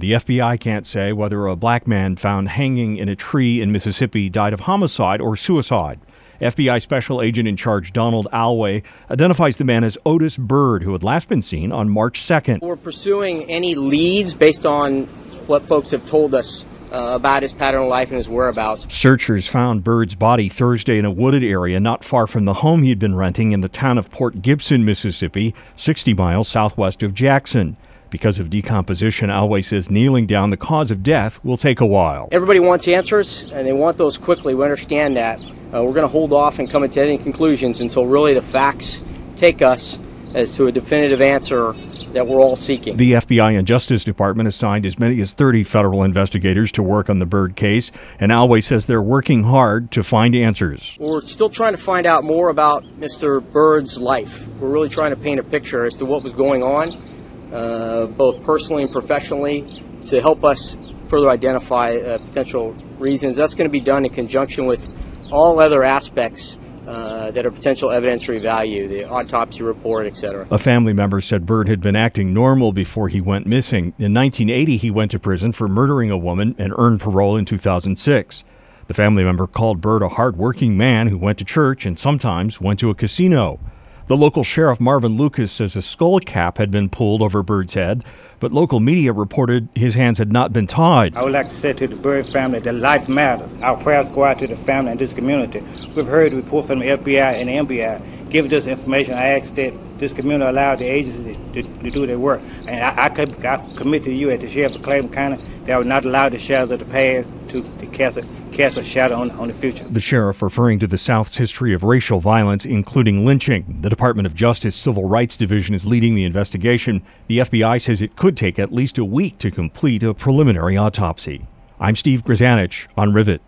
The FBI can't say whether a black man found hanging in a tree in Mississippi died of homicide or suicide. FBI Special Agent in Charge Donald Alway identifies the man as Otis Byrd, who had last been seen on March 2nd. We're pursuing any leads based on what folks have told us uh, about his pattern of life and his whereabouts. Searchers found Byrd's body Thursday in a wooded area not far from the home he'd been renting in the town of Port Gibson, Mississippi, 60 miles southwest of Jackson. Because of decomposition, Alway says kneeling down the cause of death will take a while. Everybody wants answers, and they want those quickly. We understand that. Uh, we're going to hold off and come to any conclusions until really the facts take us as to a definitive answer that we're all seeking. The FBI and Justice Department assigned as many as 30 federal investigators to work on the Byrd case, and Alway says they're working hard to find answers. We're still trying to find out more about Mr. Byrd's life. We're really trying to paint a picture as to what was going on, uh, both personally and professionally, to help us further identify uh, potential reasons. That's going to be done in conjunction with all other aspects uh, that are potential evidentiary value, the autopsy report, etc. A family member said Byrd had been acting normal before he went missing. In 1980, he went to prison for murdering a woman and earned parole in 2006. The family member called Byrd a hard-working man who went to church and sometimes went to a casino. The local sheriff, Marvin Lucas, says a skull cap had been pulled over Byrd's head, but local media reported his hands had not been tied. I would like to say to the Byrd family that life matters. Our prayers go out to the family and this community. We've heard reports from the FBI and the MBI. Given this information, I ask that this community allow the agencies to, to, do their work. And I, I, could, I commit to you as the sheriff of Claiborne County that I would not allow the shadows of the past to, to cast a cast a shadow on, on the future. The sheriff referring to the South's history of racial violence, including lynching. The Department of Justice Civil Rights Division is leading the investigation. The FBI says it could take at least a week to complete a preliminary autopsy. I'm Steve Grzanich on Rivet.